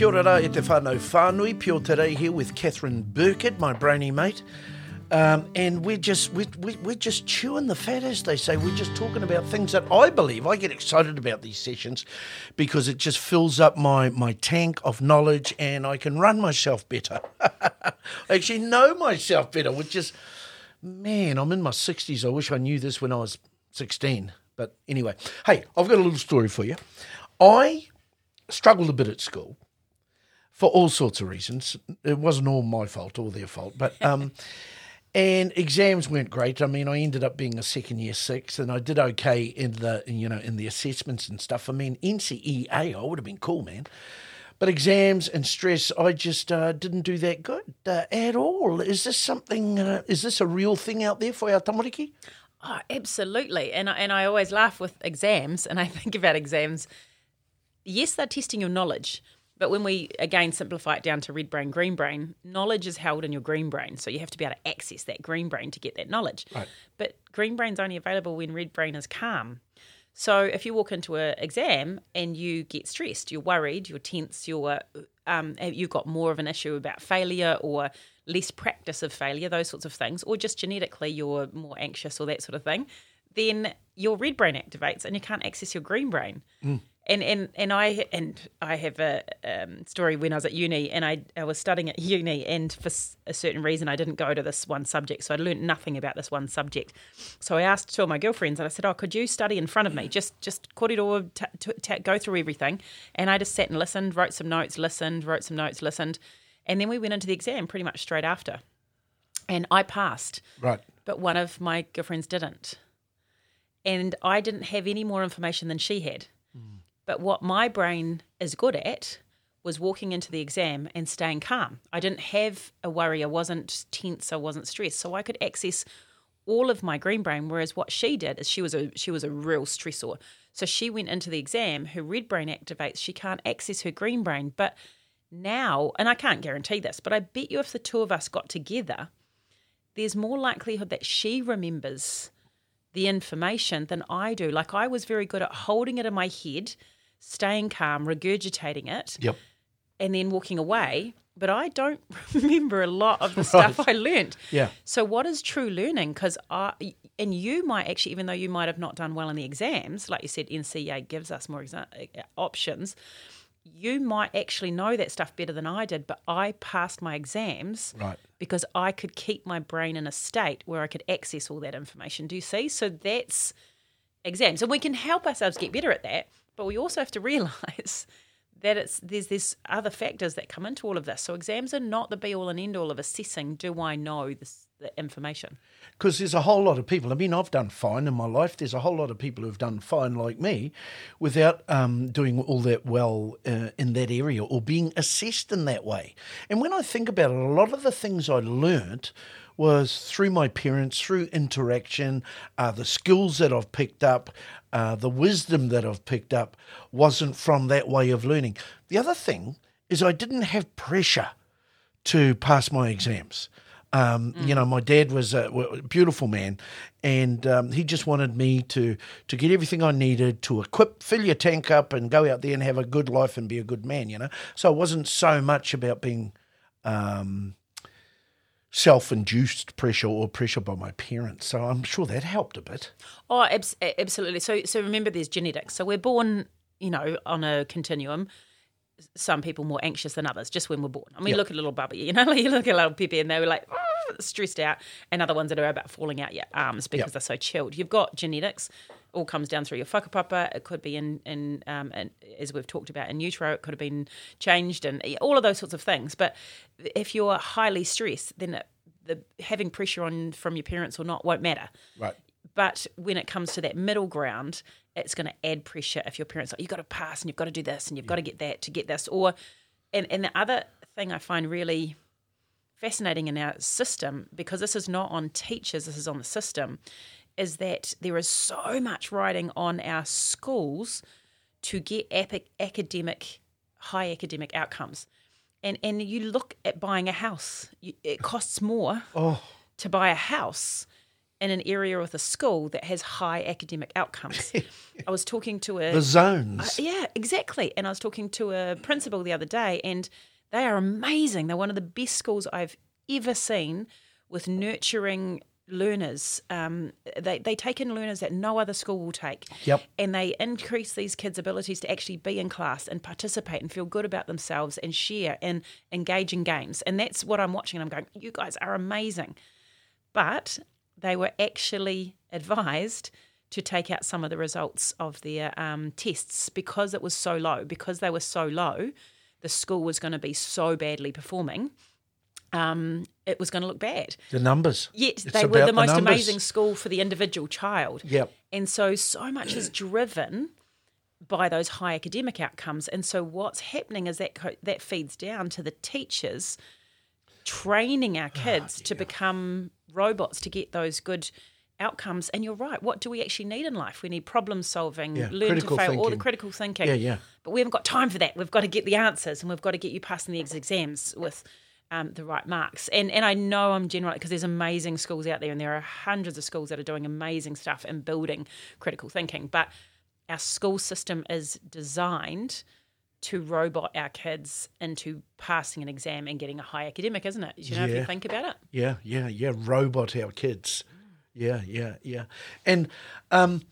Kia ora rā e te whānau whānui, Pio Terei here with Catherine Burkett, my brainy mate. Um, and we're just we're, we're just chewing the fat, as they say. We're just talking about things that I believe. I get excited about these sessions because it just fills up my my tank of knowledge, and I can run myself better. I actually know myself better, which is, man, I'm in my sixties. I wish I knew this when I was sixteen. But anyway, hey, I've got a little story for you. I struggled a bit at school for all sorts of reasons. It wasn't all my fault or their fault, but um, and exams weren't great. I mean, I ended up being a second year six, and I did okay in the you know in the assessments and stuff. I mean, NCEA, I would have been cool, man. But exams and stress, I just uh, didn't do that good uh, at all. Is this something? Uh, is this a real thing out there for our tamariki? Oh, absolutely. And I, and I always laugh with exams, and I think about exams. Yes, they're testing your knowledge, but when we again simplify it down to red brain, green brain, knowledge is held in your green brain. So you have to be able to access that green brain to get that knowledge. Right. But green brain's only available when red brain is calm. So if you walk into an exam and you get stressed, you're worried, you're tense, you're um, you've got more of an issue about failure or less practice of failure, those sorts of things, or just genetically you're more anxious or that sort of thing, then your red brain activates and you can't access your green brain. Mm. And and and I and I have a um, story when I was at uni and I, I was studying at uni and for a certain reason I didn't go to this one subject so I learned nothing about this one subject. So I asked two of my girlfriends and I said, "Oh, could you study in front of me? Just just korero, t- t- t- go through everything." And I just sat and listened, wrote some notes, listened, wrote some notes, listened, and then we went into the exam pretty much straight after. And I passed. Right. But one of my girlfriends didn't. And I didn't have any more information than she had. But what my brain is good at was walking into the exam and staying calm. I didn't have a worry. I wasn't tense. I wasn't stressed. So I could access all of my green brain. Whereas what she did is she was a she was a real stressor. So she went into the exam. Her red brain activates. She can't access her green brain. But now, and I can't guarantee this, but I bet you if the two of us got together, there's more likelihood that she remembers the information than I do. Like I was very good at holding it in my head, staying calm, regurgitating it, Yep. and then walking away. But I don't remember a lot of the stuff I learnt. Yeah. So what is true learning? Because I and you might actually, even though you might have not done well in the exams, like you said, NCEA gives us more exa- uh, options. You might actually know that stuff better than I did, but I passed my exams Right. because I could keep my brain in a state where I could access all that information. Do you see? So that's exams, and we can help ourselves get better at that. But we also have to realise that it's there's this other factors that come into all of this. So exams are not the be all and end all of assessing. Do I know this the information? because there's a whole lot of people. I mean, I've done fine in my life. There's a whole lot of people who've done fine like me, without um, doing all that well uh, in that area or being assessed in that way. And when I think about it, a lot of the things I learnt was through my parents, through interaction, uh, the skills that I've picked up, uh, the wisdom that I've picked up wasn't from that way of learning. The other thing is I didn't have pressure to pass my exams. Um, You know, my dad was a, a beautiful man, and um, he just wanted me to to get everything I needed to equip, fill your tank up, and go out there and have a good life and be a good man. You know, so it wasn't so much about being um, self-induced pressure or pressure by my parents. So I'm sure that helped a bit. Oh, abs- absolutely. So so remember, there's genetics. So we're born, you know, on a continuum. Some people more anxious than others, just when we're born. I mean, Yep. look at little Bubby, you know, you look at little Pippi and they were like "Ah," stressed out, and other ones that are about falling out your arms because Yep. they're so chilled. You've got genetics, all comes down through your whakapapa. It could be in, in, um, in, as we've talked about, in utero, it could have been changed, and all of those sorts of things. But if you're highly stressed, then it, the having pressure on from your parents or not won't matter. Right. But when it comes to that middle ground, it's going to add pressure if your parents are like, you've got to pass and you've got to do this and you've got to get that to get this. Or, and, and the other thing I find really fascinating in our system, because this is not on teachers, this is on the system, is that there is so much riding on our schools to get epic academic, high academic outcomes. And, and you look at buying a house, you, it costs more Oh, to buy a house in an area with a school that has high academic outcomes. I was talking to a the zones. Uh, yeah, exactly. And I was talking to a principal the other day, and they are amazing. They're one of the best schools I've ever seen with nurturing learners. Um, they, they take in learners that no other school will take. Yep. And they increase these kids' abilities to actually be in class and participate and feel good about themselves and share and engage in games. And that's what I'm watching. And I'm going, you guys are amazing. But they were actually advised to take out some of the results of their um, tests because it was so low, because they were so low, the school was going to be so badly performing. Um, it was going to look bad. The numbers. Yet It's they were the most numbers. amazing school for the individual child. Yep. And so, so much is driven by those high academic outcomes. And so, what's happening is that co- that feeds down to the teachers training our Ah, kids to become robots to get those good outcomes. And you're right. What do we actually need in life? We need problem solving, Yeah, learn to critical fail, all the critical thinking. Yeah, yeah. But we haven't got time for that. We've got to get the answers, and we've got to get you passing the ex- exams with um, the right marks. And and I know I'm general because there's amazing schools out there, and there are hundreds of schools that are doing amazing stuff and building critical thinking. But our school system is designed to robot our kids into passing an exam and getting a high academic, isn't it? You know, if you think about it. Yeah, yeah, yeah. Robot our kids. Yeah, yeah, yeah. And um,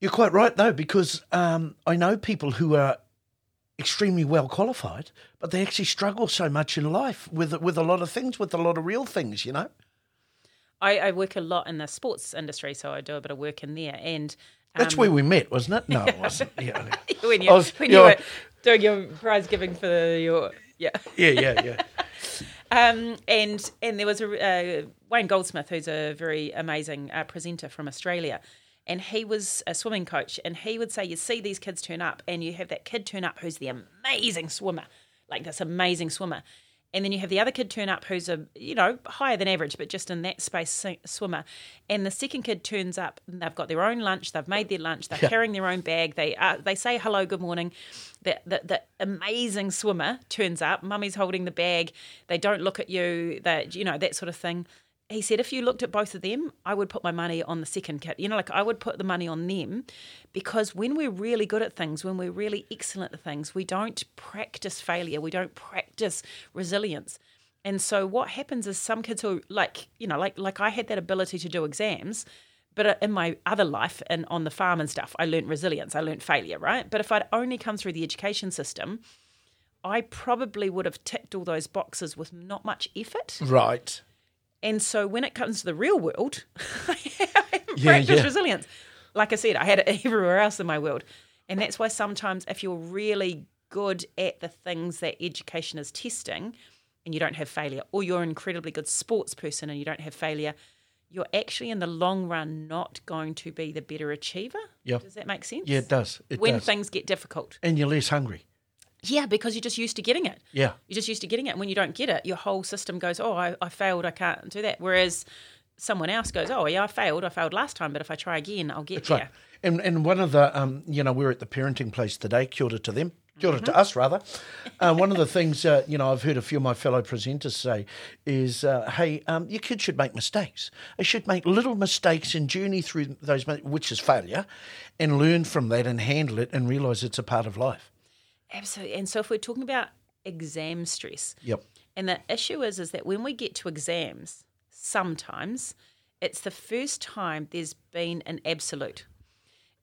you're quite right though, because um, I know people who are extremely well qualified, but they actually struggle so much in life with with a lot of things, with a lot of real things. You know. I, I work a lot in the sports industry, so I do a bit of work in there. And That's um, where we met, wasn't it? No, it wasn't. Yeah, when you, was- when you were doing your prize giving for your yeah. yeah, yeah, yeah. Um, and and there was a uh, Wayne Goldsmith, who's a very amazing uh, presenter from Australia, and he was a swimming coach, and he would say, you see these kids turn up, and you have that kid turn up who's the amazing swimmer, like this amazing swimmer. And then you have the other kid turn up who's a you know higher than average, but just in that space swimmer. And the second kid turns up, and they've got their own lunch, they've made their lunch, they're Yeah. carrying their own bag. They uh, they say hello, good morning. The, the the amazing swimmer turns up, mummy's holding the bag. They don't look at you, that you know that sort of thing. He said, if you looked at both of them, I would put my money on the second kid. You know, like I would put the money on them because when we're really good at things, when we're really excellent at things, we don't practice failure, we don't practice resilience. And so what happens is some kids who like, you know, like like I had that ability to do exams, but uh, in my other life and on the farm and stuff, I learned resilience, I learned failure, right? But if I'd only come through the education system, I probably would have ticked all those boxes with not much effort. Right. And so when it comes to the real world, I haven't Yeah, yeah. resilience. Like I said, I had it everywhere else in my world. And that's why sometimes if you're really good at the things that education is testing and you don't have failure, or you're an incredibly good sports person and you don't have failure, you're actually in the long run not going to be the better achiever. Yep. Does that make sense? Yeah, it does. It when does. things get difficult. and you're less hungry. Yeah, because you're just used to getting it. Yeah. You're just used to getting it. And when you don't get it, your whole system goes, oh, I, I failed. I can't do that. Whereas someone else goes, oh, yeah, I failed. I failed last time, but if I try again, I'll get That's there. right. And and one of the um, you know, we're at the parenting place today. Kia ora to them. Kia ora to us, rather. Uh, one of the things uh, you know I've heard a few of my fellow presenters say is, uh, "Hey, um, your kids should make mistakes. They should make little mistakes and journey through those, which is failure, and learn from that and handle it and realize it's a part of life." Absolutely. And so if we're talking about exam stress, Yep. and the issue is, is that when we get to exams, sometimes it's the first time there's been an absolute.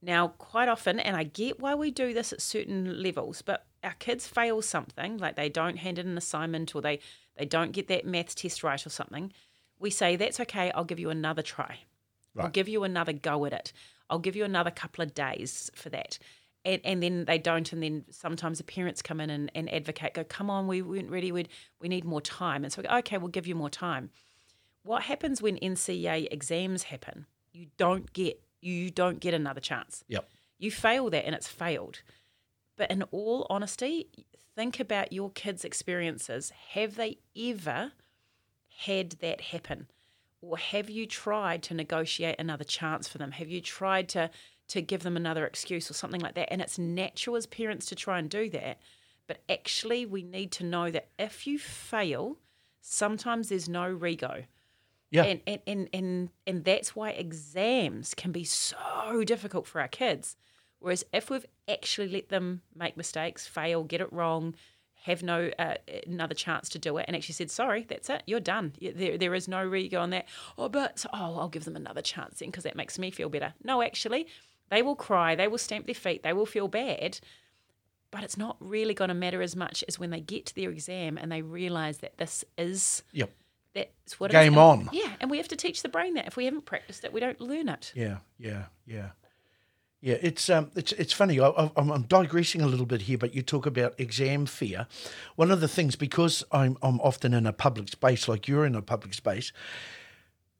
Now, quite often, and I get why we do this at certain levels, but our kids fail something, like they don't hand in an assignment or they, they don't get that maths test right or something. We say, that's okay, I'll give you another try. I'll give you another go at it. I'll give you another couple of days for that. And, and then they don't, and then sometimes the parents come in and, and advocate, go, come on, we weren't ready, we'd, we need more time. And so we go, okay, we'll give you more time. What happens when NCEA exams happen? You don't get you don't get another chance. Yep. You fail that and it's failed. But in all honesty, think about your kids' experiences. Have they ever had that happen? Or have you tried to negotiate another chance for them? Have you tried to to give them another excuse or something like that? And it's natural as parents to try and do that. But actually we need to know that if you fail, sometimes there's no rego. Yeah. And, and, and, and, and that's why exams can be so difficult for our kids. Whereas if we've actually let them make mistakes, fail, get it wrong, have no uh, another chance to do it, and actually said, "Sorry, that's it, you're done. There, there is no re-go on that." Oh, but oh, I'll give them another chance then because that makes me feel better. No, actually, they will cry, they will stamp their feet, they will feel bad, but it's not really going to matter as much as when they get to their exam and they realise that this is Yep. that's what Game on. Yeah, and we have to teach the brain that if we haven't practiced it, we don't learn it. Yeah, yeah, yeah, yeah. It's um, it's it's funny. I, I- I'm, I'm digressing a little bit here, but you talk about exam fear. One of the things because I'm I'm often in a public space, like you're in a public space.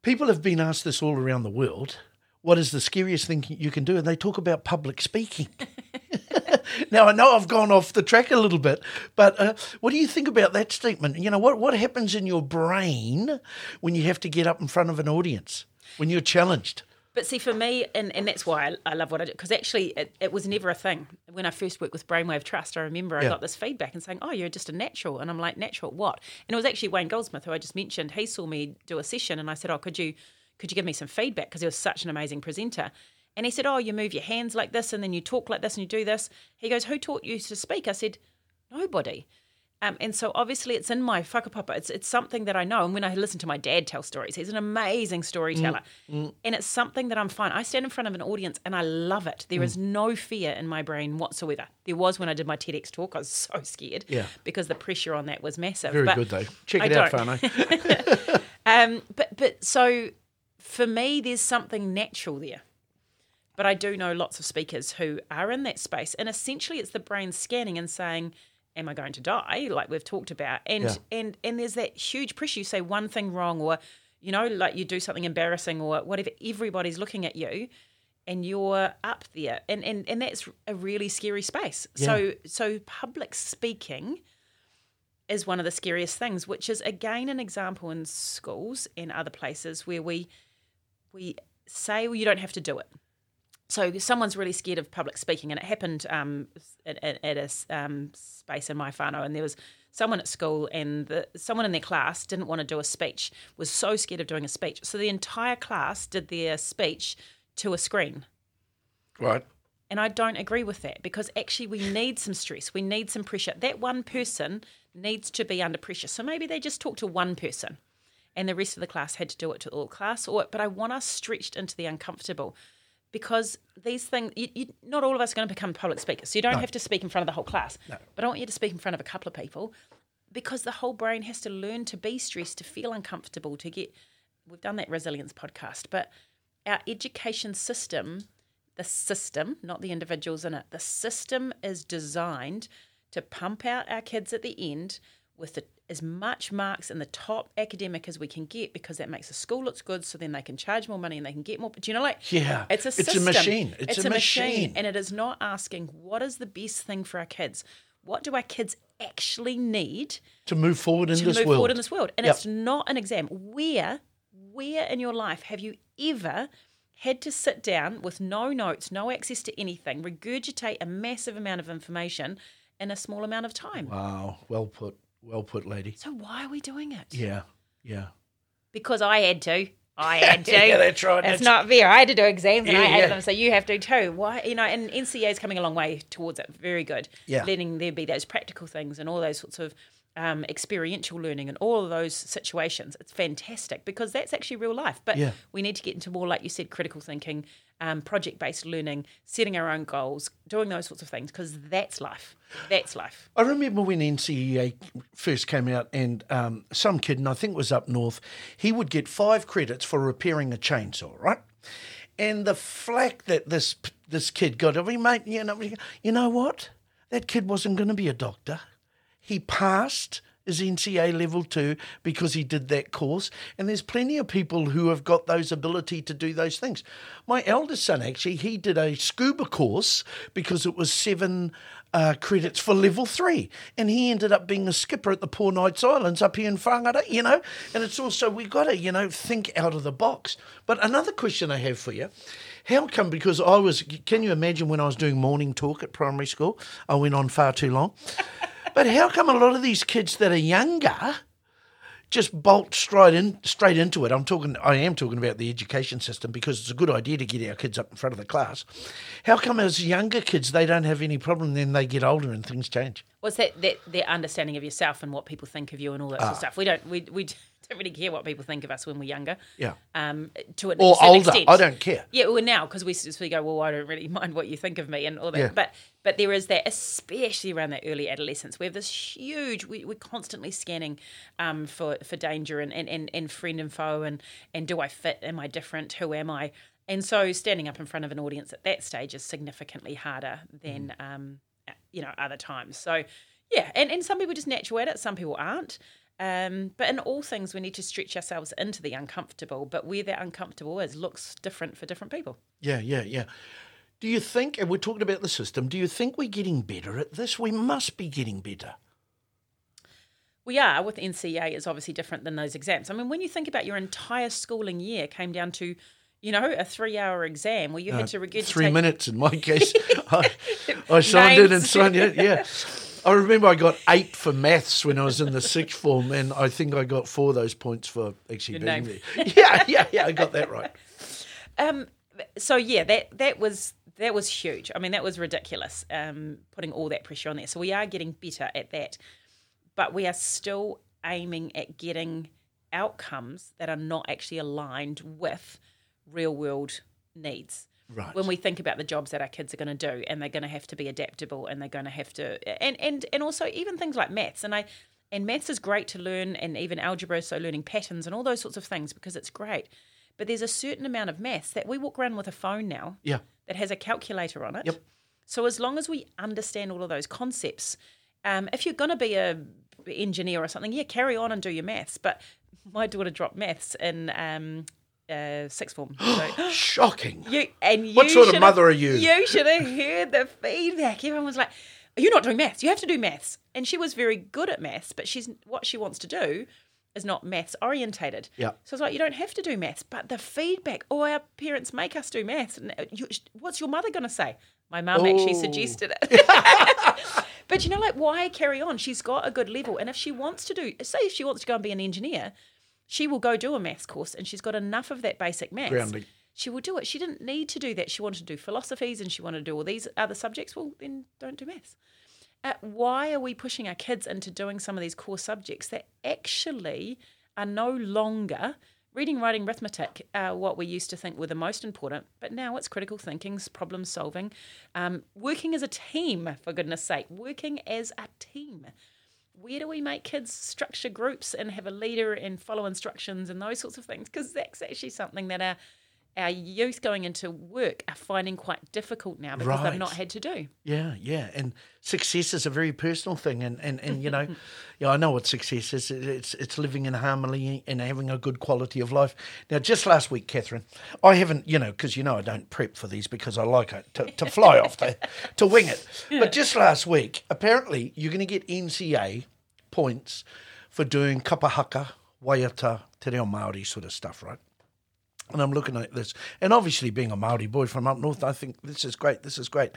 People have been asked this all around the world. What is the scariest thing you can do? And they talk about public speaking. now I know I've gone off the track a little bit, but uh, what do you think about that statement? You know what what happens in your brain when you have to get up in front of an audience when you're challenged? But see, for me, and, and that's why I, I love what I do, because actually it, it was never a thing. When I first worked with Brainwave Trust, I remember I Yeah. got this feedback and saying, oh, you're just a natural. And I'm like, natural what? And it was actually Wayne Goldsmith, who I just mentioned. He saw me do a session and I said, oh, could you, could you give me some feedback? Because he was such an amazing presenter. And he said, oh, you move your hands like this and then you talk like this and you do this. He goes, who taught you to speak? I said, nobody. Um, and so obviously it's in my whakapapa. It's it's something that I know. And when I listen to my dad tell stories, he's an amazing storyteller. And it's something that I'm fine. I stand in front of an audience and I love it. There is no fear in my brain whatsoever. There was when I did my TEDx talk. I was so scared. Yeah. Because the pressure on that was massive. Very But good though. Check I it out. Fano. Um, but but so for me, there's something natural there. But I do know lots of speakers who are in that space, and essentially, it's the brain scanning and saying, "Am I going to die?" Like we've talked about, and Yeah. and and there's that huge pressure. You say one thing wrong, or you know, like you do something embarrassing, or whatever. Everybody's looking at you, and you're up there, and and and that's a really scary space. So so public speaking is one of the scariest things, which is again an example in schools and other places where we we say, well, you don't have to do it. So someone's really scared of public speaking, and it happened um, at, at, at a um, space in my whānau, and there was someone at school, and the, someone in their class didn't want to do a speech, was so scared of doing a speech, so the entire class did their speech to a screen. right. And I don't agree with that because actually we need some stress, we need some pressure. That one person needs to be under pressure. So maybe they just talk to one person and the rest of the class had to do it to all class or but I want us stretched into the uncomfortable because these things you, you, not all of us are going to become public speakers. So you don't have to speak in front of the whole class. But I want you to speak in front of a couple of people because the whole brain has to learn to be stressed, to feel uncomfortable, to get. We've done that resilience podcast, but our education system, the system, not the individuals in it, the system is designed to pump out our kids at the end with the, as much marks in the top academic as we can get because that makes the school looks good so then they can charge more money and they can get more. But do you know, like, Yeah. it's a system. It's a machine. It's a machine. And it is not asking what is the best thing for our kids. What do our kids actually need To move forward in to this move world. forward in this world? And Yep. it's not an exam. Where, where in your life have you ever had to sit down with no notes, no access to anything, regurgitate a massive amount of information in a small amount of time? Wow. Well put. Well put, lady. So why are we doing it? Yeah. Yeah. Because I had to. I had to. Yeah, that's right. It's That's- not fair. I had to do exams and I hated yeah. them, so you have to too. Why, you know? And NCEA is coming a long way towards it. Very good. Yeah. letting there be those practical things and all those sorts of um, experiential learning and all of those situations. It's fantastic because that's actually real life. But Yeah. we need to get into more, like you said, critical thinking, um, project based learning, setting our own goals, doing those sorts of things because that's life. That's life. I remember when NCEA first came out, and um, some kid, and I think it was up north, he would get five credits for repairing a chainsaw, right? And the flack that this this kid got, I mean, mate, you know, you know what? That kid wasn't going to be a doctor. He passed his NCEA level two because he did that course. And there's plenty of people who have got those ability to do those things. My eldest son actually, he did a scuba course because it was seven uh, credits for level three. And he ended up being a skipper at the Poor Knights Islands up here in Whangārei, you know. And it's also, we've got to, you know, think out of the box. But another question I have for you. How come? Because I was, can you imagine when I was doing morning talk at primary school? I went on far too long. But how come a lot of these kids that are younger, just bolt straight in straight into it. I'm talking I am talking about the education system because it's a good idea to get our kids up in front of the class. How come as younger kids they don't have any problem then they get older and things change? Was that, that their understanding of yourself and what people think of you and all that sort Ah. of stuff? We don't we we don't really care what people think of us when we're younger. Yeah. Um, to an Or older. extent. I don't care. Yeah, well now because we we go, well, I don't really mind what you think of me and all that. Yeah. But but there is that, especially around that early adolescence, we have this huge. We, we're constantly scanning um, for for danger and, and, and, and friend and foe and and do I fit? Am I different? Who am I? And so standing up in front of an audience at that stage is significantly harder than Mm. um, you know other times. So yeah, and, and some people just natural at it, some people aren't. Um, but in all things, we need to stretch ourselves into the uncomfortable. But where that uncomfortable is looks different for different people. Yeah, yeah, yeah. Do you think, and we're talking about the system, do you think we're getting better at this? We must be getting better. We are with NCEA is obviously different than those exams. I mean, when you think about your entire schooling year came down to, you know, a three-hour exam where you had to regurgitate Uh, Three minutes in my case. I, I signed in and signed it, yeah. I remember I got eight for maths when I was in the sixth form, and I think I got four of those points for actually Your being name. there. Yeah, yeah, yeah, I got that right. Um, so yeah, that that was that was huge. I mean, that was ridiculous. Um, putting all that pressure on there. So we are getting better at that, but we are still aiming at getting outcomes that are not actually aligned with real world needs. Right. When we think about the jobs that our kids are going to do, and they're going to have to be adaptable, and they're going to have to, and and and also even things like maths, and I. And maths is great to learn, and even algebra, so learning patterns and all those sorts of things because it's great. But there's a certain amount of maths that we walk around with a phone now Yeah. that has a calculator on it. Yep. So as long as we understand all of those concepts, um, if you're going to be a engineer or something, yeah, carry on and do your maths. But my daughter dropped maths in um, uh, sixth form. So Shocking. you and you What sort of mother are you? You should have heard the feedback. Everyone was like, "You're not doing maths. You have to do maths." And she was very good at maths, but she's what she wants to do is not maths orientated. Yeah. So it's like you don't have to do maths, but the feedback. Oh, our parents make us do maths. And uh, you, what's your mother going to say? My mum actually suggested it. but you know, like, why carry on? She's got a good level, and if she wants to do, say, if she wants to go and be an engineer, she will go do a maths course, and she's got enough of that basic maths Grounding. she will do it. She didn't need to do that. She wanted to do philosophies and she wanted to do all these other subjects. Well, then don't do maths. Uh, why are we pushing our kids into doing some of these core subjects that actually are no longer reading, writing, arithmetic, uh, what we used to think were the most important, but now it's critical thinking, problem solving, um, working as a team, for goodness sake, working as a team where do we make kids structure groups and have a leader and follow instructions and those sorts of things? Because that's actually something that our our youth going into work are finding quite difficult now because Right. they've not had to do. Yeah, yeah, and success is a very personal thing, and and, and you know, yeah, I know what success is. It's it's living in harmony and having a good quality of life. Now, just last week, Catherine, I haven't, you know, because you know I don't prep for these because I like it to, to fly off the to wing it. But just last week, apparently, you're going to get NCEA points for doing kapahaka, waiata, te reo Māori sort of stuff, right? And I'm looking at this, and obviously being a Maori boy from up north, I think this is great. This is great.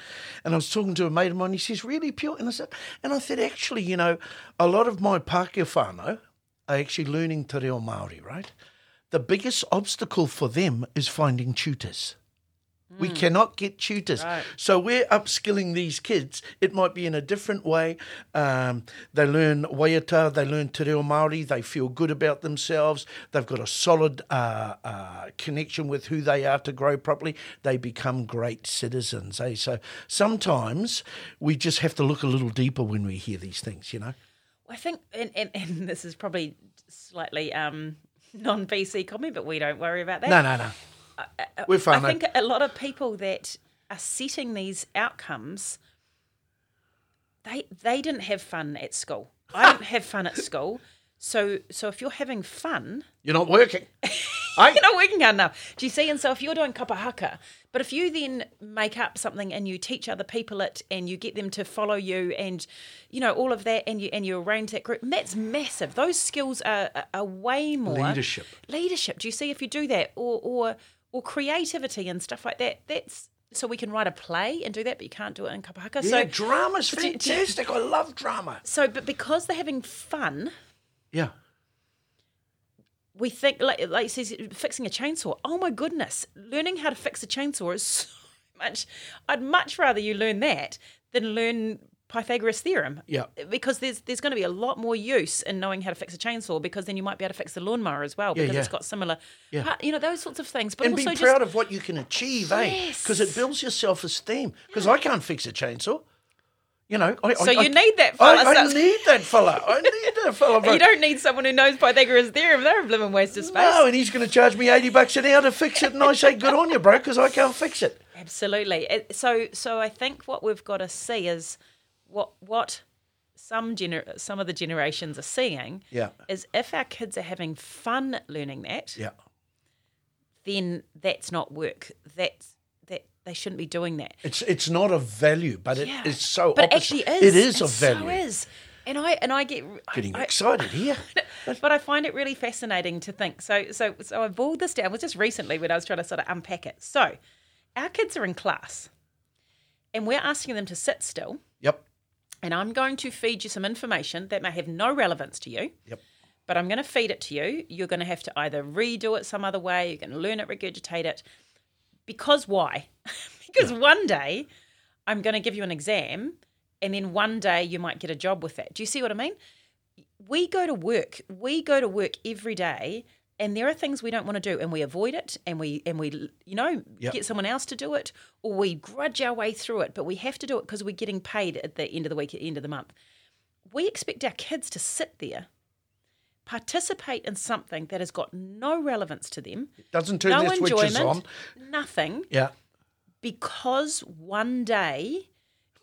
And I was talking to a mate of mine. He says, "Really pure?" And I said, and I said, actually, you know, a lot of my Pākehā whānau are actually learning te reo Maori, right? The biggest obstacle for them is finding tutors. We cannot get tutors. Right. So we're upskilling these kids. It might be in a different way. Um, they learn waiata, they learn te reo Māori, they feel good about themselves, they've got a solid uh, uh, connection with who they are to grow properly. They become great citizens. Eh? So sometimes we just have to look a little deeper when we hear these things, you know? I think, and, and, and this is probably slightly um, non PC comment, but we don't worry about that. No, no, no. We're fine. I think a lot of people that are setting these outcomes, they they didn't have fun at school. I didn't have fun at school. So so if you're having fun, You're not working. I, you're not working hard enough. Do you see? And so if you're doing kapahaka, but if you then make up something and you teach other people it and you get them to follow you and you know all of that and you and you arrange that group, that's massive. Those skills are, are, are way more Leadership. Leadership. Do you see if you do that or or or creativity and stuff like that? That's so we can write a play and do that, but you can't do it in kapahaka. yeah, so drama's fantastic. I love drama. so but because they're having fun, Yeah. we think like like says fixing a chainsaw. Oh my goodness, learning how to fix a chainsaw is so much. I'd much rather you learn that than learn Pythagoras theorem. Yeah. Because there's there's going to be a lot more use in knowing how to fix a chainsaw because then you might be able to fix the lawnmower as well because yeah. it's got similar, Yeah. part- you know, those sorts of things. But and be proud just of what you can achieve, eh? Because it builds your self esteem. Because I can't fix a chainsaw. You know, I, So I, you I- need that fella, I, I so- need that fella. I need that fella. you don't need someone who knows Pythagoras theorem. They're a blooming waste of space. No, and he's going to charge me eighty bucks an hour to fix it, and I say, "Good on you, bro," because I can't fix it. Absolutely. So so I think what we've got to see is what what some gener- some of the generations are seeing Yeah. is if our kids are having fun learning that, Yeah, then that's not work. That's that they shouldn't be doing that. it's it's not a value, but it is Yeah. so. But it opposite. actually is. It is It of value. So is. And I and I get Getting I, excited here. but I find it really fascinating to think. So, so, so I boiled this down. It was just recently when I was trying to sort of unpack it. So, our kids are in class, and we're asking them to sit still. And I'm going to feed you some information that may have no relevance to you. Yep. But I'm going to feed it to you. You're going to have to either redo it some other way. You're going to learn it, regurgitate it. Because why? because one day I'm going to give you an exam, and then one day you might get a job with that. Do you see what I mean? We go to work. We go to work every day, and there are things we don't want to do, and we avoid it, and we and we you know Yep. get someone else to do it, or we grudge our way through it. But we have to do it because we're getting paid at the end of the week, at the end of the month. We expect our kids to sit there, participate in something that has got no relevance to them, Doesn't turn no their switches enjoyment, on. nothing, Yeah. because one day,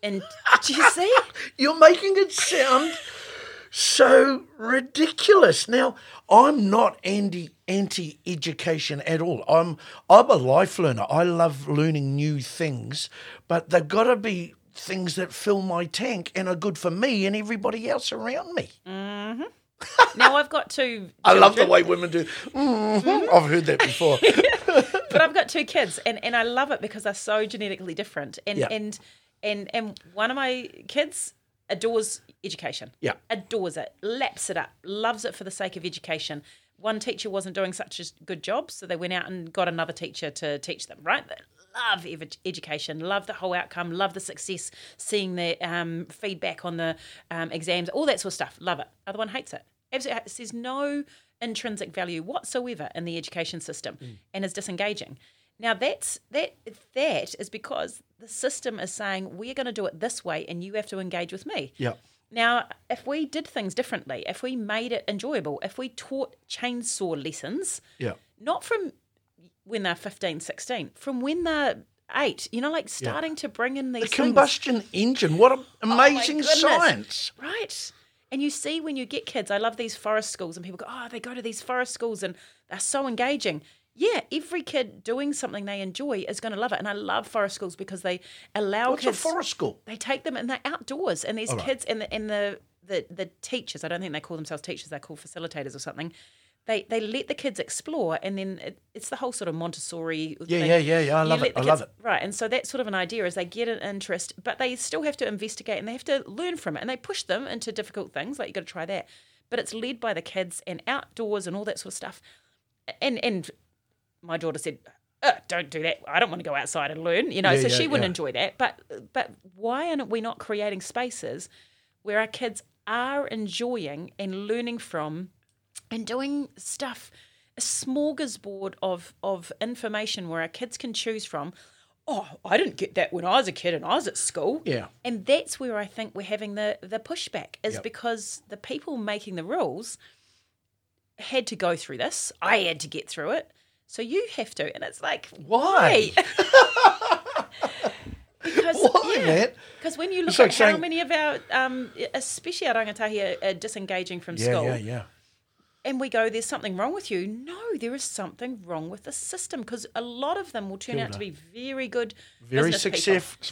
and do you see? You're making it sound so ridiculous. Now, I'm not anti anti education at all. I'm I'm a life learner. I love learning new things, but they've got to be things that fill my tank and are good for me and everybody else around me. Now I've got two. I love the way women do. Mhm. I've heard that before. but I've got two kids, and, and I love it because they're so genetically different. And Yeah. and and and one of my kids adores education. Yeah. adores it, laps it up, loves it for the sake of education. One teacher wasn't doing such a good job, so they went out and got another teacher to teach them. Right, they love ev- education, love the whole outcome, love the success, seeing the um, feedback on the um, exams, all that sort of stuff. Love it. Other one hates it. Absolutely, there's no intrinsic value whatsoever in the education system, and is disengaging. Now that's that that is because the system is saying we're going to do it this way, and you have to engage with me. yeah. Now, if we did things differently, if we made it enjoyable, if we taught chainsaw lessons, Yeah. not from when they're 15, 16, from when they're eight, you know, like starting to bring in these The things. combustion engine. What an oh amazing goodness. science. Right. And you see when you get kids, I love these forest schools, and people go, oh, they go to these forest schools and they're so engaging. Yeah, every kid doing something they enjoy is going to love it. And I love forest schools because they allow kids. What's a forest school? They take them and they're outdoors, and these All right. kids and the and the, the the teachers. I don't think they call themselves teachers; they're called facilitators or something. They they let the kids explore, and then it, it's the whole sort of Montessori. Yeah, thing. yeah, yeah, yeah. I You love it. I love it. Right, and so that's sort of an idea is they get an interest, but they still have to investigate and they have to learn from it, and they push them into difficult things like you got to try that. But it's led by the kids and outdoors and all that sort of stuff. And and my daughter said, "Ugh, "Don't do that. I don't want to go outside and learn." You know, Yeah, so yeah, she wouldn't yeah. enjoy that. But but why aren't we not creating spaces where our kids are enjoying and learning from and doing stuff, a smorgasbord of of information where our kids can choose from. Oh, I didn't get that when I was a kid and I was at school. Yeah. And that's where I think we're having the the pushback is Yep. because the people making the rules had to go through this. I had to get through it. So you have to. And it's like, Why? because Why, yeah, man? Because when you look It's like at how saying- many of our, um, especially our rangatahi, are, are disengaging from Yeah, school, yeah, yeah. and we go, "There's something wrong with you." No, there is something wrong with the system because a lot of them will turn out to be very good, Very people.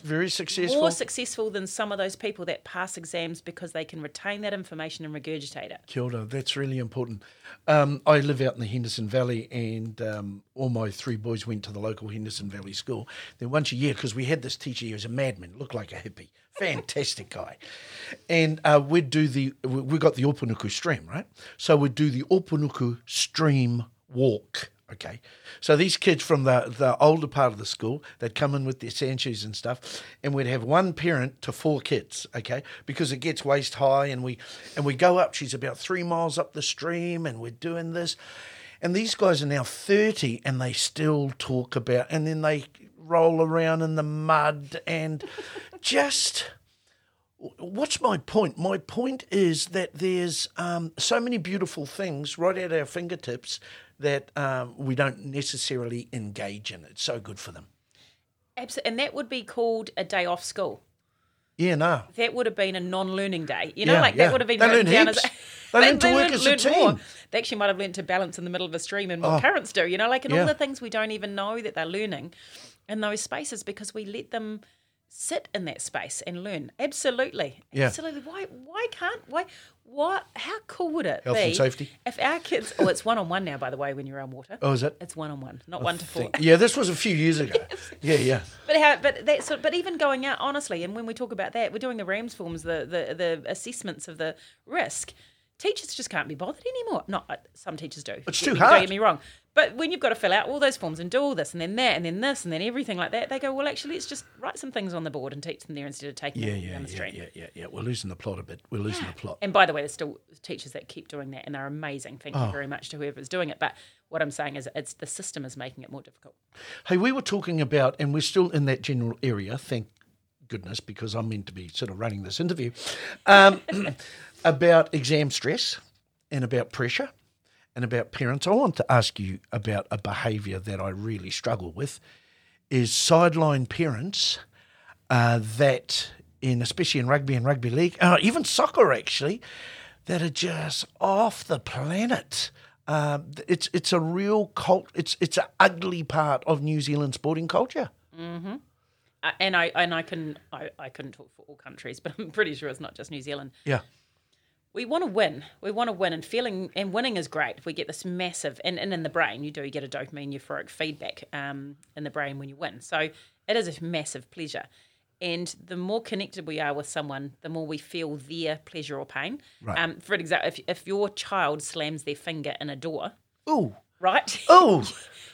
very successful. more successful than some of those people that pass exams because they can retain that information and regurgitate it. Kia ora, that's really important. Um, I live out in the Henderson Valley, and um, all my three boys went to the local Henderson Valley school. Then once a year, because we had this teacher, he was a madman, looked like a hippie, fantastic guy. And uh, we'd do the, we got the Opanuku stream, right? So we'd do the Opanuku stream walk. Okay, so these kids from the the older part of the school, they'd come in with their sand shoes and stuff, and we'd have one parent to four kids. Okay, because it gets waist high, and we and we go up. She's about three miles up the stream, and we're doing this, and these guys are now thirty, and they still talk about, and then they roll around in the mud, and just what's my point? My point is that there's um, so many beautiful things right at our fingertips that um, we don't necessarily engage in. It's so good for them. Absolutely. And that would be called a day off school. Yeah, no. That would have been a non-learning day. You know, Yeah, like yeah. that would have been They written down heaps. as. They learn to work learned- as a team. more. They actually might have learned to balance in the middle of a stream and what Oh. parents do. You know, like and Yeah. all the things we don't even know that they're learning in those spaces because we let them sit in that space and learn. Absolutely, Yeah. absolutely. Why? Why can't? Why? What? How cool would it Health be and safety. if our kids? Oh, it's one on one now. By the way, when you're on water, Oh, is it? it's one on one, not one to four. Yeah, this was a few years ago. Yeah, yeah. But how? But that's but even going out honestly, and when we talk about that, we're doing the RAMS forms, the the the assessments of the risk. Teachers just can't be bothered anymore. Not uh, some teachers do. It's too hard. Don't get me wrong. But when you've got to fill out all those forms and do all this and then that and then this and then everything like that, they go, well, actually, let's just write some things on the board and teach them there instead of taking Yeah, them yeah, down the yeah, street. yeah, yeah, yeah. We're losing the plot a bit. We're losing the plot. And by the way, there's still teachers that keep doing that, and they're amazing. Thank Oh. you very much to whoever's doing it. But what I'm saying is, it's the system is making it more difficult. Hey, we were talking about, and we're still in that general area, thank goodness, because I'm meant to be sort of running this interview, um, about exam stress and about pressure and about parents. I want to ask you about a behaviour that I really struggle with is sideline parents uh, that, in especially in rugby and rugby league, uh, even soccer actually, that are just off the planet. Um, it's it's a real cult. It's it's an ugly part of New Zealand sporting culture. Uh, and I and I can I, I couldn't talk for all countries, but I'm pretty sure it's not just New Zealand. Yeah, we want to win. We want to win, and feeling and winning is great. We get this massive, and, and in the brain, you do get a dopamine euphoric feedback um, in the brain when you win. So it is a massive pleasure. And the more connected we are with someone, the more we feel their pleasure or pain. Right. Um, for example, if, if your child slams their finger in a door, Ooh, right? ooh,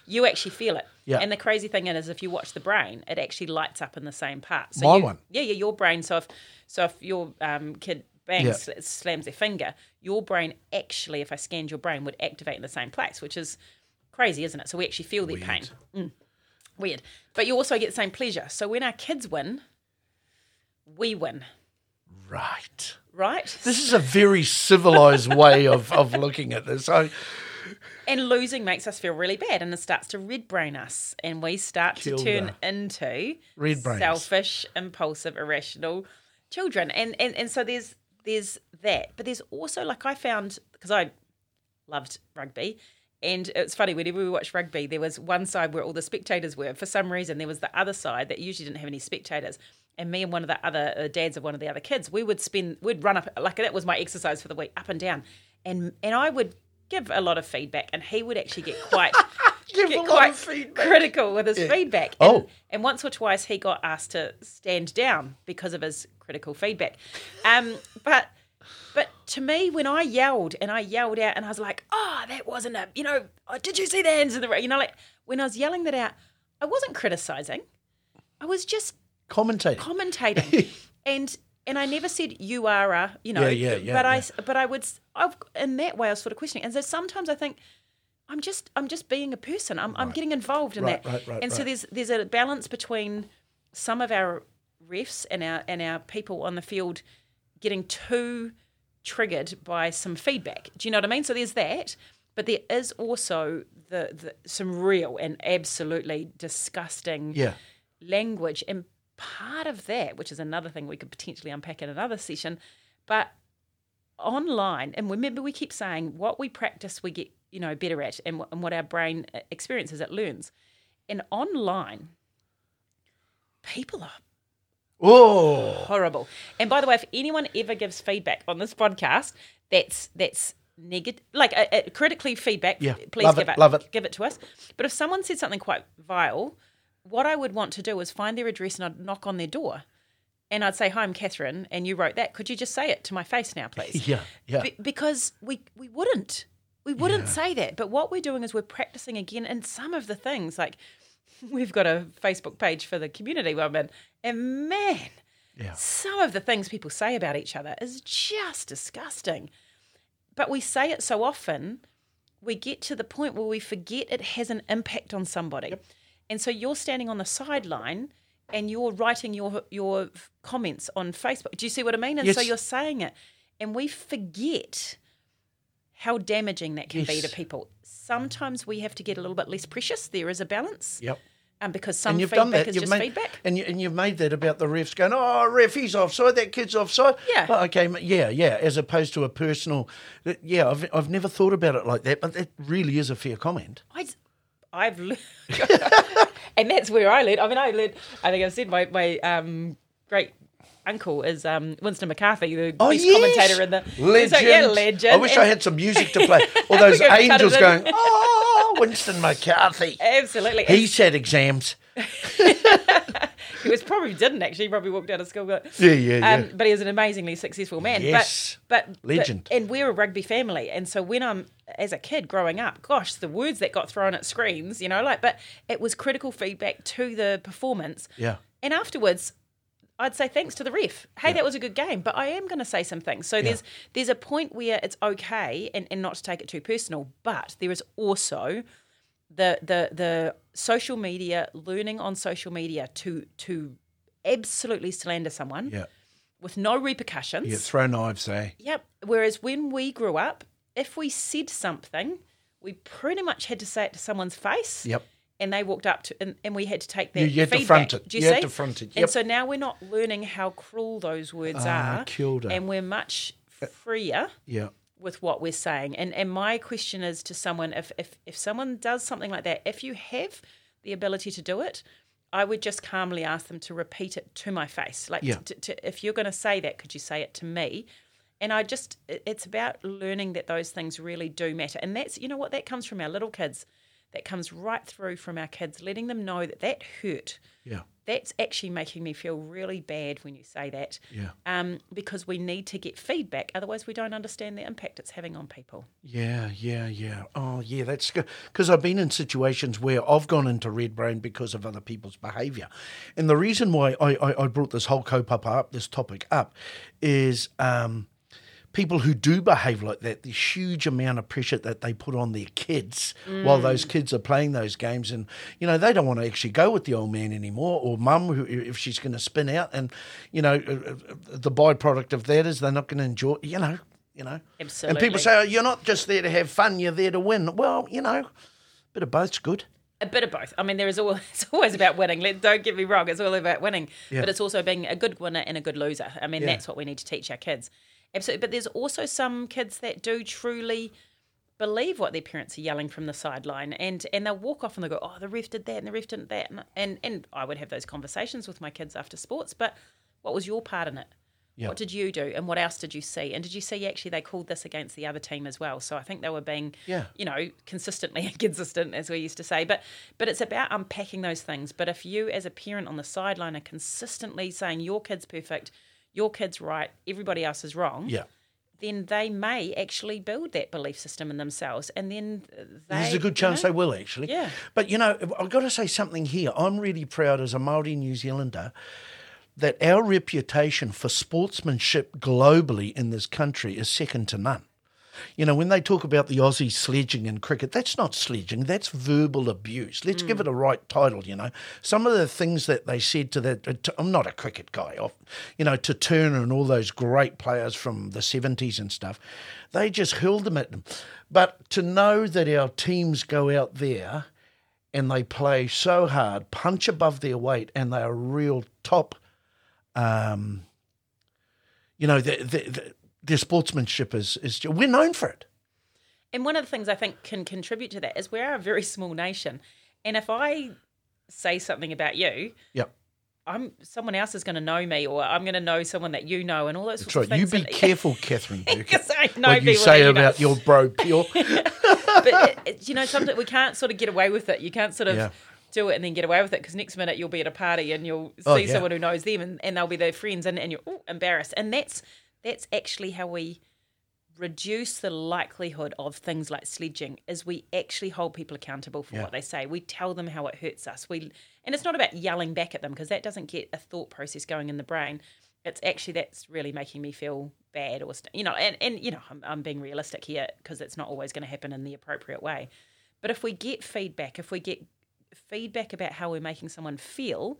you actually feel it. Yeah. And the crazy thing is, if you watch the brain, it actually lights up in the same part. So My you- one. Yeah, yeah, your brain. So if so if your um, kid bangs Yeah. sl- slams their finger, your brain actually, if I scanned your brain, would activate in the same place, which is crazy, isn't it? So we actually feel their pain. Mm. Weird. But you also get the same pleasure. So when our kids win, we win, right. right? This is a very civilized way of, of looking at this. I, And losing makes us feel really bad, and it starts to red brain us, and we start Kilda. to turn into Red brains. selfish, impulsive, irrational children. And and and so there's there's that, but there's also like I found because I loved rugby. And it's funny, whenever we watched rugby, there was one side where all the spectators were. For some reason, there was the other side that usually didn't have any spectators. And me and one of the other uh, dads of one of the other kids, we would spend, we'd run up, like that was my exercise for the week, up and down. And and I would give a lot of feedback, and he would actually get quite, Give get a lot quite of feedback. critical with his feedback. And, Oh. and once or twice he got asked to stand down because of his critical feedback. Um, but but to me, when I yelled and I yelled out and I was like, "Oh, that wasn't a," you know, oh, did you see the hands of the, ra-" you know, like when I was yelling that out, I wasn't criticizing. I was just commentating. commentating, and and I never said you are a, you know, Yeah, yeah, yeah, but I but I would, I've, in that way, I was sort of questioning, and so sometimes I think. I'm just I'm just being a person. I'm, I'm getting involved in Right, that. right, right, and so there's there's a balance between some of our refs and our and our people on the field getting too triggered by some feedback. Do you know what I mean? So there's that, but there is also the, the some real and absolutely disgusting Yeah. language and part of that which is another thing we could potentially unpack in another session but online and remember we keep saying what we practice we get you know better at and, and what our brain uh, experiences it learns. And online people are Oh, horrible. And by the way if anyone ever gives feedback on this podcast that's that's negative like uh, uh, critically feedback Yeah, please love give it, it, love it. give it to us. But if someone said something quite vile what i would want to do is find their address and i'd knock on their door. And I'd say, "Hi, I'm Catherine," and you wrote that. Could you just say it to my face now, please? Yeah, yeah. Be- because we we wouldn't we wouldn't say that. But what we're doing is we're practicing again. And some of the things like we've got a Facebook page for the community we're and man, Yeah. some of the things people say about each other is just disgusting. But we say it so often, we get to the point where we forget it has an impact on somebody. And so you're standing on the sideline and you're writing your your comments on Facebook. Do you see what I mean? And so you're saying it. And we forget how damaging that can be to people. Sometimes we have to get a little bit less precious. There is a balance. Yep. Um, because some and you've feedback done that. is You've just made, feedback. And, you, and you've made that about the refs going, oh, ref, he's offside, that kid's offside. Yeah. Well, okay, yeah, yeah, as opposed to a personal. Yeah, I've, I've never thought about it like that, but that really is a fair comment. I, I've and that's where I learned. I mean, I learned. I think I've said my my um, great uncle is um, Winston McCarthy, the Oh, yes. commentator in the Legend. So, yeah, legend. I wish I had some music to play. All those We could cut angels going, oh, Winston McCarthy. Absolutely. He had exams. he was probably didn't actually. He probably walked out of school. But, Yeah, yeah, yeah. Um, but he was an amazingly successful man. Yes. But, but Legend. but- and we're a rugby family, and so when I'm as a kid growing up, gosh, the words that got thrown at screens, you know, like. But it was critical feedback to the performance. Yeah. And afterwards, I'd say thanks to the ref. Hey, that was a good game, but I am going to say some things. So there's there's a point where it's okay and, and not to take it too personal, but there is also the the the social media learning on social media to to absolutely slander someone Yeah. with no repercussions. Yeah, throw knives, eh? Yep. Whereas when we grew up, if we said something, we pretty much had to say it to someone's face. Yep. And they walked up to, and, and we had to take their You- you had to front it. Do you, You see? had to front it. Yep. And so now we're not learning how cruel those words Ah, are, ora. and we're much freer Yeah. with what we're saying. And and my question is to someone: if if if someone does something like that, if you have the ability to do it, I would just calmly ask them to repeat it to my face. Like, Yeah. to, to, if you're going to say that, could you say it to me? And I just, it's about learning that those things really do matter. And that's, you know what, that comes from our little kids. That comes right through from our kids, letting them know that that hurt. Yeah. That's actually making me feel really bad when you say that. Yeah. Um, because we need to get feedback. Otherwise, we don't understand the impact it's having on people. Yeah, yeah, yeah. Oh, yeah, that's good. Because I've been in situations where I've gone into red brain because of other people's behaviour. And the reason why I, I, I brought this whole kaupapa up, this topic up, is um, people who do behave like that, the huge amount of pressure that they put on their kids while those kids are playing those games. And, you know, they don't want to actually go with the old man anymore or mum who, if she's going to spin out. And, you know, uh, uh, the byproduct of that is they're not going to enjoy, you know. You know, Absolutely. and people say, "Oh, you're not just there to have fun; you're there to win." Well, you know, bit of both's good. A bit of both. I mean, there is always it's always about winning. Let, don't get me wrong; it's all about winning. Yeah. But it's also being a good winner and a good loser. I mean, Yeah. that's what we need to teach our kids. Absolutely. But there's also some kids that do truly believe what their parents are yelling from the sideline, and and they'll walk off and they'll go, "Oh, the ref did that, and the ref didn't that," and and, and I would have those conversations with my kids after sports. But what was your part in it? Yeah. What did you do, and what else did you see? And did you see actually they called this against the other team as well? So I think they were being, Yeah. you know, consistently inconsistent, as we used to say. But but it's about unpacking those things. But if you, as a parent on the sideline, are consistently saying your kid's perfect, your kid's right, everybody else is wrong, Yeah, then they may actually build that belief system in themselves, and then they. there's a good you know, chance they will actually. Yeah. But you know, I've got to say something here. I'm really proud as a Maori New Zealander that our reputation for sportsmanship globally in this country is second to none. You know, when they talk about the Aussie sledging in cricket, that's not sledging, that's verbal abuse. Let's give it a right title, you know. Some of the things that they said to that, uh, I'm not a cricket guy, off, you know, to Turner and all those great players from the 70s and stuff, they just hurled them at them. But to know that our teams go out there and they play so hard, punch above their weight, and they are real top um, you know, the, the, the, their sportsmanship is, is we're known for it. And one of the things I think can contribute to that is we're a very small nation, and if I say something about you, Yeah, I'm someone else is going to know me, or I'm going to know someone that you know, and all those that's right. of You be And- careful, Catherine. Because I know what you say that you know. about your bro Pio. but it, it- you know, sometimes we can't sort of get away with it. You can't sort of Yeah. do it and then get away with it because next minute you'll be at a party and you'll oh, see Oh, yeah. someone who knows them and, and they'll be their friends and, and you're ooh, embarrassed. And that's that's actually how we reduce the likelihood of things like sledging is we actually hold people accountable for Yeah. what they say. We tell them how it hurts us. We and it's not about yelling back at them because that doesn't get a thought process going in the brain. It's actually that's really making me feel bad or you know and and you know I'm, I'm being realistic here because it's not always going to happen in the appropriate way. But if we get feedback, if we get feedback about how we're making someone feel,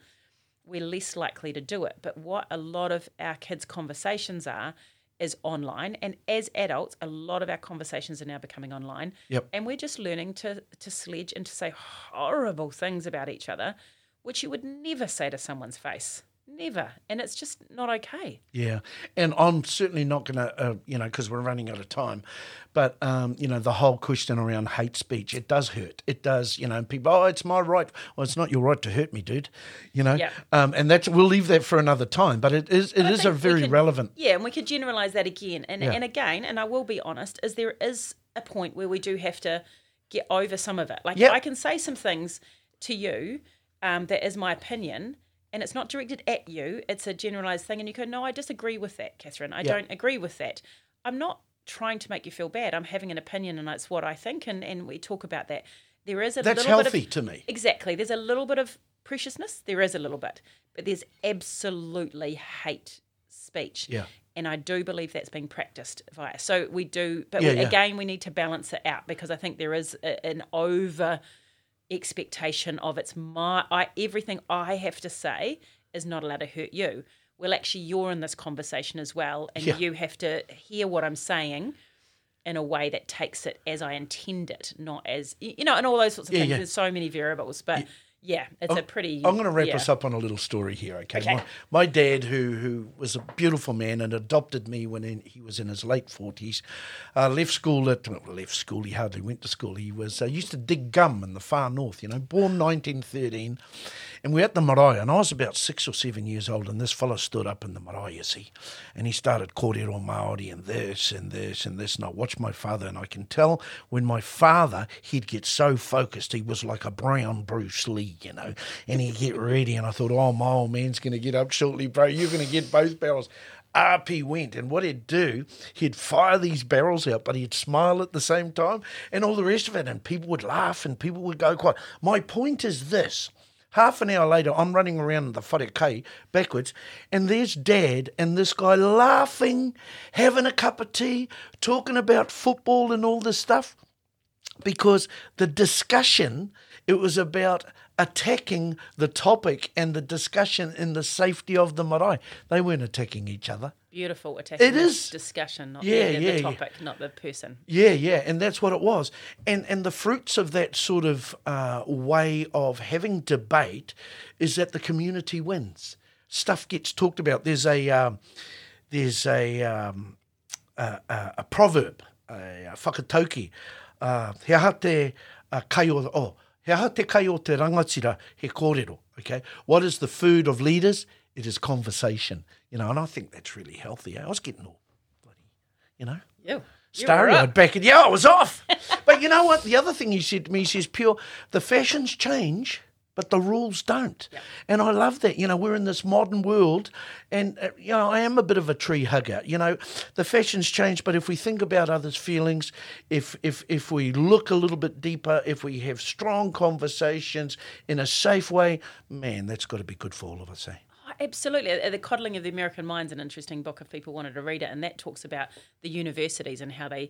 we're less likely to do it. But what a lot of our kids' conversations are is online. And as adults, a lot of our conversations are now becoming online. Yep. And we're just learning to, to sledge and to say horrible things about each other, which you would never say to someone's face. Never. And it's just not okay. Yeah, and I'm certainly not going to, uh, you know, because we're running out of time. But um, you know, the whole question around hate speech, it does hurt. It does, you know. People, oh, it's my right. Well, it's not your right to hurt me, dude. You know. Yeah. Um, and that's we'll leave that for another time. But it is, it is a very could- relevant. Yeah, and we could generalize that again. And Yeah. and again, and I will be honest, is there is a point where we do have to get over some of it. Like Yep. I can say some things to you um, that is my opinion. And it's not directed at you, it's a generalized thing. And you go, No, I disagree with that, Catherine. I Yeah. don't agree with that. I'm not trying to make you feel bad. I'm having an opinion and it's what I think. And, and we talk about that. There is a That's little healthy bit of, to me. Exactly. There's a little bit of preciousness. There is a little bit, but there's absolutely hate speech. Yeah. And I do believe that's being practiced via. So we do, but Yeah, we, yeah. again, we need to balance it out because I think there is a, an over expectation of it's my I everything I have to say is not allowed to hurt you. Well, actually, you're in this conversation as well, and Yeah. you have to hear what I'm saying in a way that takes it as I intend it, not as you know, and all those sorts of Yeah, things. yeah. There's so many variables, but yeah, it's a pretty. I'm going to wrap yeah. us up on a little story here, okay? Okay. My, my dad, who who was a beautiful man and adopted me when in, he was in his late 40s, uh, left school at well, left school. He hardly went to school. He was uh, used to dig gum in the far north. You know, born 1913, and we're at the marae, and I was about six or seven years old, and this fella stood up in the marae, you see, and he started kōrero Māori and this and this and this, and I watched my father, and I can tell when my father, he'd get so focused, he was like a brown Bruce Lee, you know, and he'd get ready, and I thought, oh, my old man's going to get up shortly, bro, you're going to get both barrels. Up he went, and what he'd do, he'd fire these barrels out, but he'd smile at the same time, and all the rest of it, and people would laugh, and people would go quiet. My point is this. Half an hour later, I'm running around the wharekai backwards, and there's Dad and this guy laughing, having a cup of tea, talking about football and all this stuff. Because the discussion, it was about attacking the topic and the discussion in the safety of the marae. They weren't attacking each other. beautiful attacking It is discussion, not Yeah, the, the yeah, yeah. topic, not the person. Yeah, yeah, and that's what it was. And and the fruits of that sort of uh, way of having debate is that the community wins. Stuff gets talked about. There's a um, there's a um, a, a, a proverb, a, a whakatauki. Uh, he aha te uh, kai o, oh, he aha te kai o te rangatira he kōrero. Okay, what is the food of leaders? It is conversation. You know, and I think that's really healthy. eh? I was getting all bloody, you know Yeah. starry eyed back and yeah, I was off. but you know what? The other thing he said to me, he says, Pio, the fashions change, but the rules don't. And I love that. You know, we're in this modern world, and, uh, you know, I am a bit of a tree hugger. You know, the fashions change, but if we think about others' feelings, if, if, if we look a little bit deeper, if we have strong conversations in a safe way, man, that's got to be good for all of us, eh? Oh, Absolutely. Uh, The Coddling of the American Mind's an interesting book if people wanted to read it. And that talks about the universities and how they,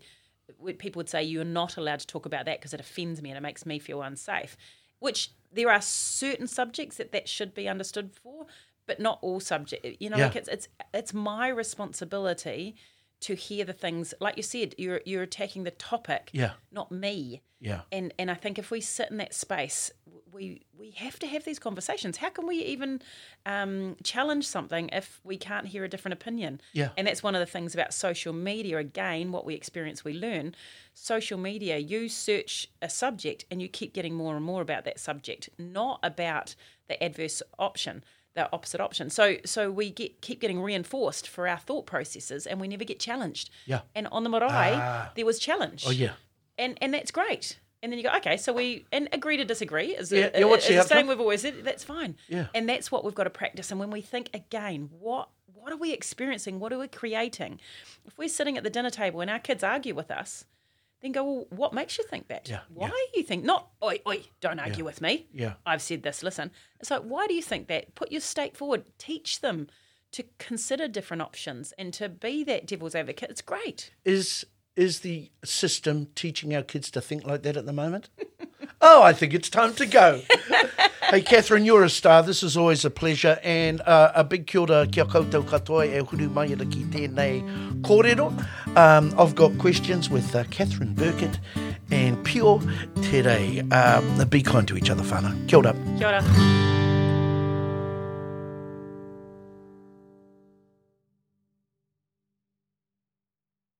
people would say, you're not allowed to talk about that because it offends me and it makes me feel unsafe. Which there are certain subjects that that should be understood for, but not all subjects. You know, Yeah. like it's, it's, it's my responsibility to hear the things, like you said, you're, you're attacking the topic, Yeah. not me Yeah. and and I think if we sit in that space, we we have to have these conversations. How can we even um, challenge something if we can't hear a different opinion? Yeah. and that's one of the things about social media. Again, what we experience, we learn. Social media, you search a subject and you keep getting more and more about that subject, not about the adverse option. The opposite option. So, so we get keep getting reinforced for our thought processes, and we never get challenged. Yeah. And on the marae, Ah. there was challenge Oh, yeah. and and that's great. And then you go, okay, so we and agree to disagree. Is Yeah, yeah, what's the same we've always said? That's fine. Yeah. And that's what we've got to practice. And when we think again, what what are we experiencing? What are we creating? If we're sitting at the dinner table and our kids argue with us, then go, well, what makes you think that? Yeah, Why yeah. you think not? Oi, oi, don't argue with me. Yeah. I've said this. Listen. It's like, why do you think that? Put your stake forward. Teach them to consider different options and to be that devil's advocate. It's great. Is is the system teaching our kids to think like that at the moment? oh, I think it's time to go. hey, Catherine, you're a star. This is always a pleasure. And uh, a big kia ora kia koutou katoa e huru mai ara ki tēnei kōrero. Um, I've got questions with uh, Catherine Burkett and Pio today. Um, be kind to each other, whānau. Kia ora. Kia ora.